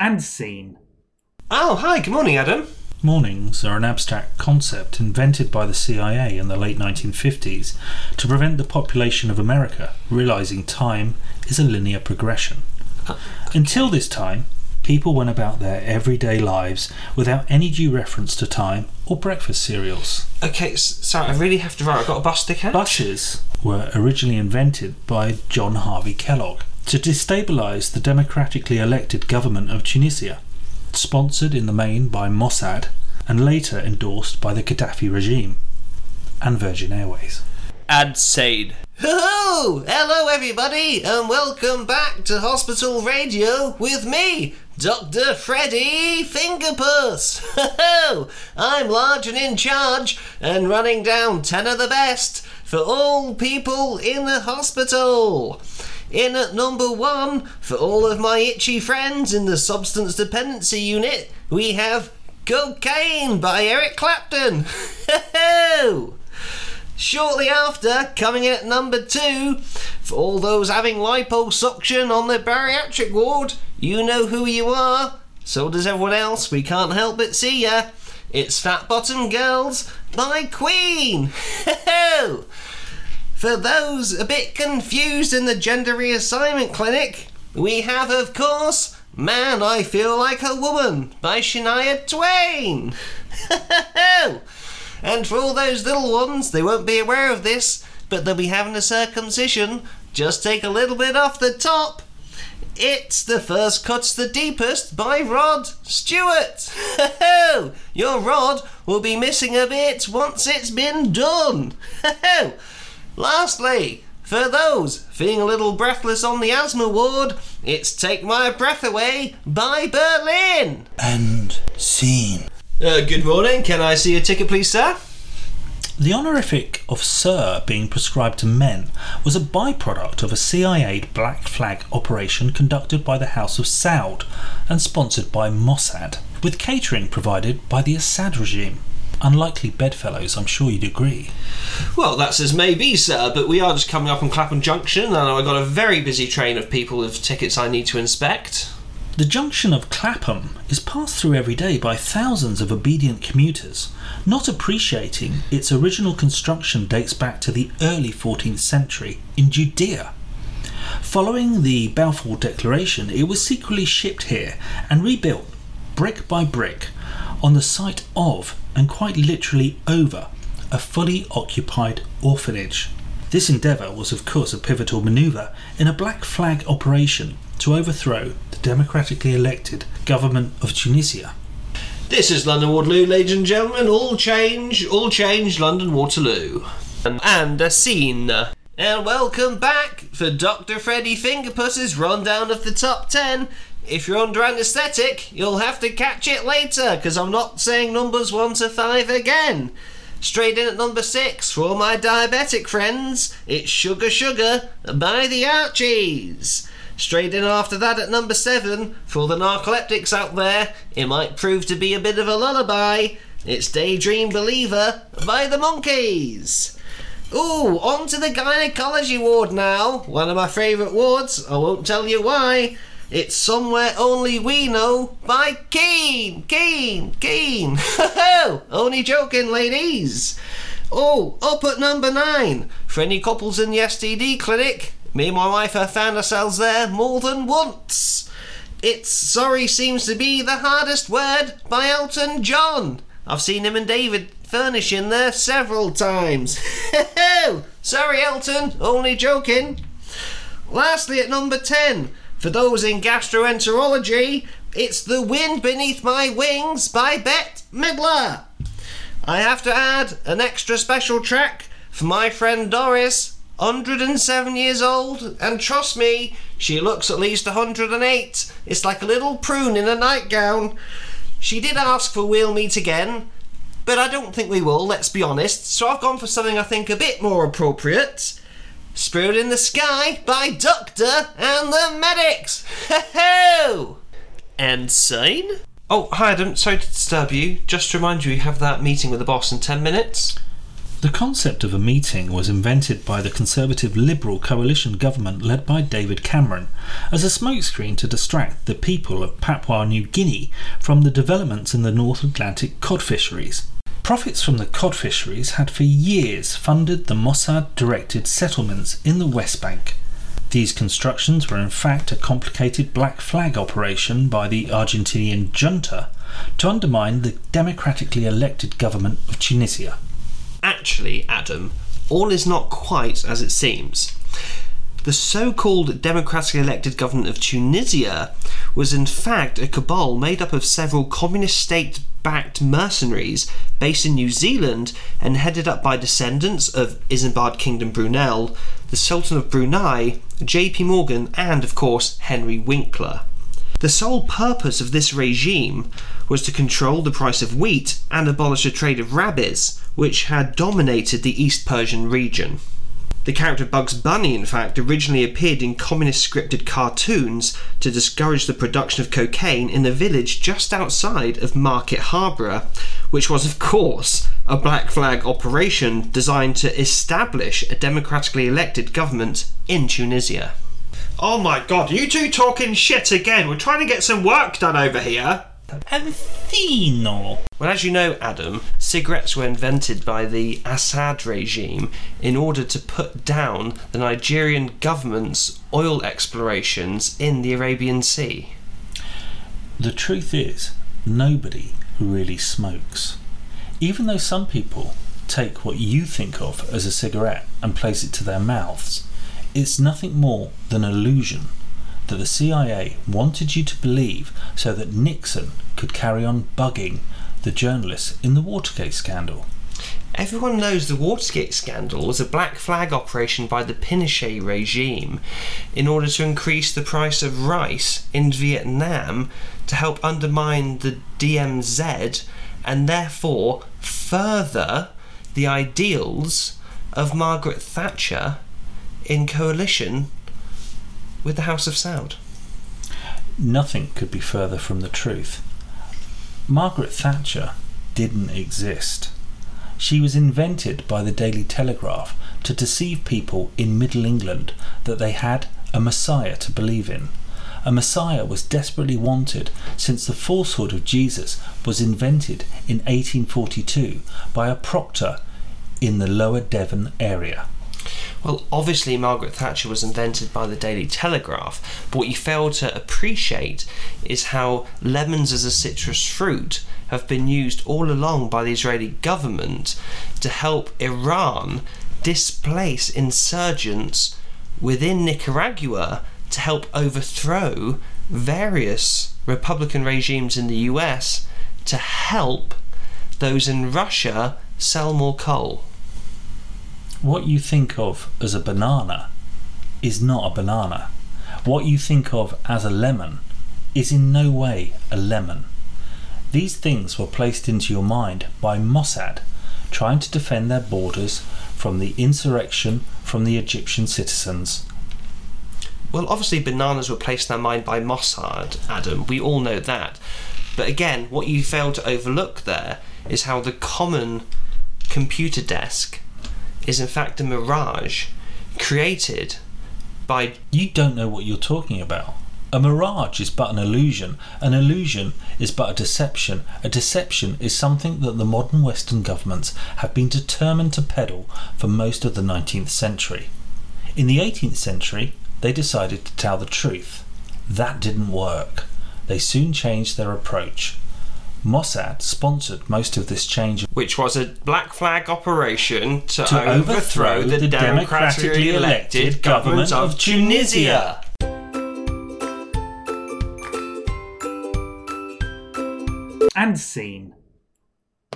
and scene. Oh, hi, good morning, Adam. Mornings are an abstract concept invented by the CIA in the late 1950s to prevent the population of America realizing time is a linear progression. Ah, Until this time, people went about their everyday lives without any due reference to time or breakfast cereals. Okay, s- sorry, I really have to write. I've got a bus ticket. Bushes were originally invented by John Harvey Kellogg to destabilize the democratically elected government of Tunisia, sponsored in the main by Mossad and later endorsed by the Gaddafi regime and Virgin Airways. and Sade. Oh, hello everybody, and welcome back to Hospital Radio with me, Dr. Freddy Fingerpuss. I'm large and in charge and running down 10 of the best for all people in the hospital. In at number one, for all of my itchy friends in the substance dependency unit, we have Cocaine by Eric Clapton. Shortly after, coming in at number two, for all those having liposuction on the bariatric ward, you know who you are. So does everyone else. We can't help but see ya. It's Fat Bottom Girls by Queen. For those a bit confused in the gender reassignment clinic, we have, of course, Man, I Feel Like a Woman by Shania Twain. and for all those little ones, they won't be aware of this, but they'll be having a circumcision. Just take a little bit off the top. It's the first cuts the deepest by Rod Stewart. Your rod will be missing a bit once it's been done. Lastly, for those feeling a little breathless on the asthma ward, it's Take My Breath Away by Berlin. And scene. Uh, good morning. Can I see a ticket, please, sir? The honorific of Sir being prescribed to men was a byproduct of a CIA Black Flag operation conducted by the House of Saud and sponsored by Mossad, with catering provided by the Assad regime. Unlikely bedfellows, I'm sure you'd agree. Well, that's as may be, sir, but we are just coming up on Clapham Junction, and I've got a very busy train of people with tickets I need to inspect. The junction of Clapham is passed through every day by thousands of obedient commuters, not appreciating its original construction dates back to the early 14th century in Judea. Following the Balfour Declaration, it was secretly shipped here and rebuilt brick by brick on the site of, and quite literally over, a fully occupied orphanage. This endeavour was, of course, a pivotal manoeuvre in a black flag operation to overthrow the democratically elected government of Tunisia. This is London Waterloo, ladies and gentlemen. All change, all change, London Waterloo. And, and a scene. And welcome back for Dr. Freddy Fingerpuss's rundown of the top 10. If you're under anaesthetic, you'll have to catch it later, because I'm not saying numbers 1 to 5 again. Straight in at number 6 for all my diabetic friends, it's Sugar Sugar by the Archies. Straight in after that at number 7 for the narcoleptics out there, it might prove to be a bit of a lullaby. It's Daydream Believer by the Monkees. Ooh, on to the gynecology ward now. One of my favourite wards. I won't tell you why. It's Somewhere Only We Know by Keane. Keane. Keane. Only joking, ladies. Oh, up at number nine. For any couples in the STD clinic, me and my wife have found ourselves there more than once. It's Sorry Seems to Be the Hardest Word by Elton John. I've seen him and David Furnish in there several times. Sorry, Elton, only joking. Lastly, at number 10, for those in gastroenterology, it's The Wind Beneath My Wings by Bette Midler. I have to add an extra special track for my friend Doris, 107 years old, and trust me, she looks at least 108. It's like a little prune in a nightgown. She did ask for We'll Meet Again, but I don't think we will, let's be honest, so I've gone for something I think a bit more appropriate. Spirit in the Sky by Doctor and the Medics. Ho And sign? Oh, hi Adam, sorry to disturb you. Just to remind you, you have that meeting with the boss in 10 minutes. The concept of a meeting was invented by the Conservative Liberal coalition government led by David Cameron as a smokescreen to distract the people of Papua New Guinea from the developments in the North Atlantic cod fisheries. Profits from the cod fisheries had for years funded the Mossad directed settlements in the West Bank. These constructions were in fact a complicated black flag operation by the Argentinian junta to undermine the democratically elected government of Tunisia. Actually, Adam, all is not quite as it seems. The so called democratically elected government of Tunisia was in fact a cabal made up of several communist state backed mercenaries based in New Zealand and headed up by descendants of Isambard Kingdom Brunel, the Sultan of Brunei, JP Morgan, and of course Henry Winkler. The sole purpose of this regime was to control the price of wheat and abolish the trade of rabbits, which had dominated the East Persian region. The character Bugs Bunny, in fact, originally appeared in communist scripted cartoons to discourage the production of cocaine in a village just outside of Market Harborough, which was, of course, a black flag operation designed to establish a democratically elected government in Tunisia. Oh my god, you two talking shit again. We're trying to get some work done over here. Ancino! Well, as you know, Adam, cigarettes were invented by the Assad regime in order to put down the Nigerian government's oil explorations in the Arabian Sea. The truth is, nobody really smokes. Even though some people take what you think of as a cigarette and place it to their mouths, it's nothing more than an illusion that the CIA wanted you to believe so that Nixon could carry on bugging the journalists in the Watergate scandal. Everyone knows the Watergate scandal was a black flag operation by the Pinochet regime in order to increase the price of rice in Vietnam to help undermine the DMZ and therefore further the ideals of Margaret Thatcher in coalition with the House of Saud. Nothing could be further from the truth. Margaret Thatcher didn't exist. She was invented by the Daily Telegraph to deceive people in Middle England that they had a Messiah to believe in. A Messiah was desperately wanted since the falsehood of Jesus was invented in 1842 by a proctor in the Lower Devon area. Well, obviously, Margaret Thatcher was invented by the Daily Telegraph, but what you fail to appreciate is how lemons as a citrus fruit have been used all along by the Israeli government to help Iran displace insurgents within Nicaragua to help overthrow various Republican regimes in the US to help those in Russia sell more coal. What you think of as a banana is not a banana. What you think of as a lemon is in no way a lemon. These things were placed into your mind by Mossad, trying to defend their borders from the insurrection from the Egyptian citizens. Well, obviously, bananas were placed in our mind by Mossad, Adam. We all know that. But again, what you fail to overlook there is how the common computer desk is in fact a mirage created by. You don't know what you're talking about. A mirage is but an illusion. An illusion is but a deception. A deception is something that the modern Western governments have been determined to peddle for most of the 19th century. In the 18th century, they decided to tell the truth. That didn't work. They soon changed their approach. Mossad sponsored most of this change which was a black flag operation to, To overthrow, the, democratically elected government of Tunisia. and scene.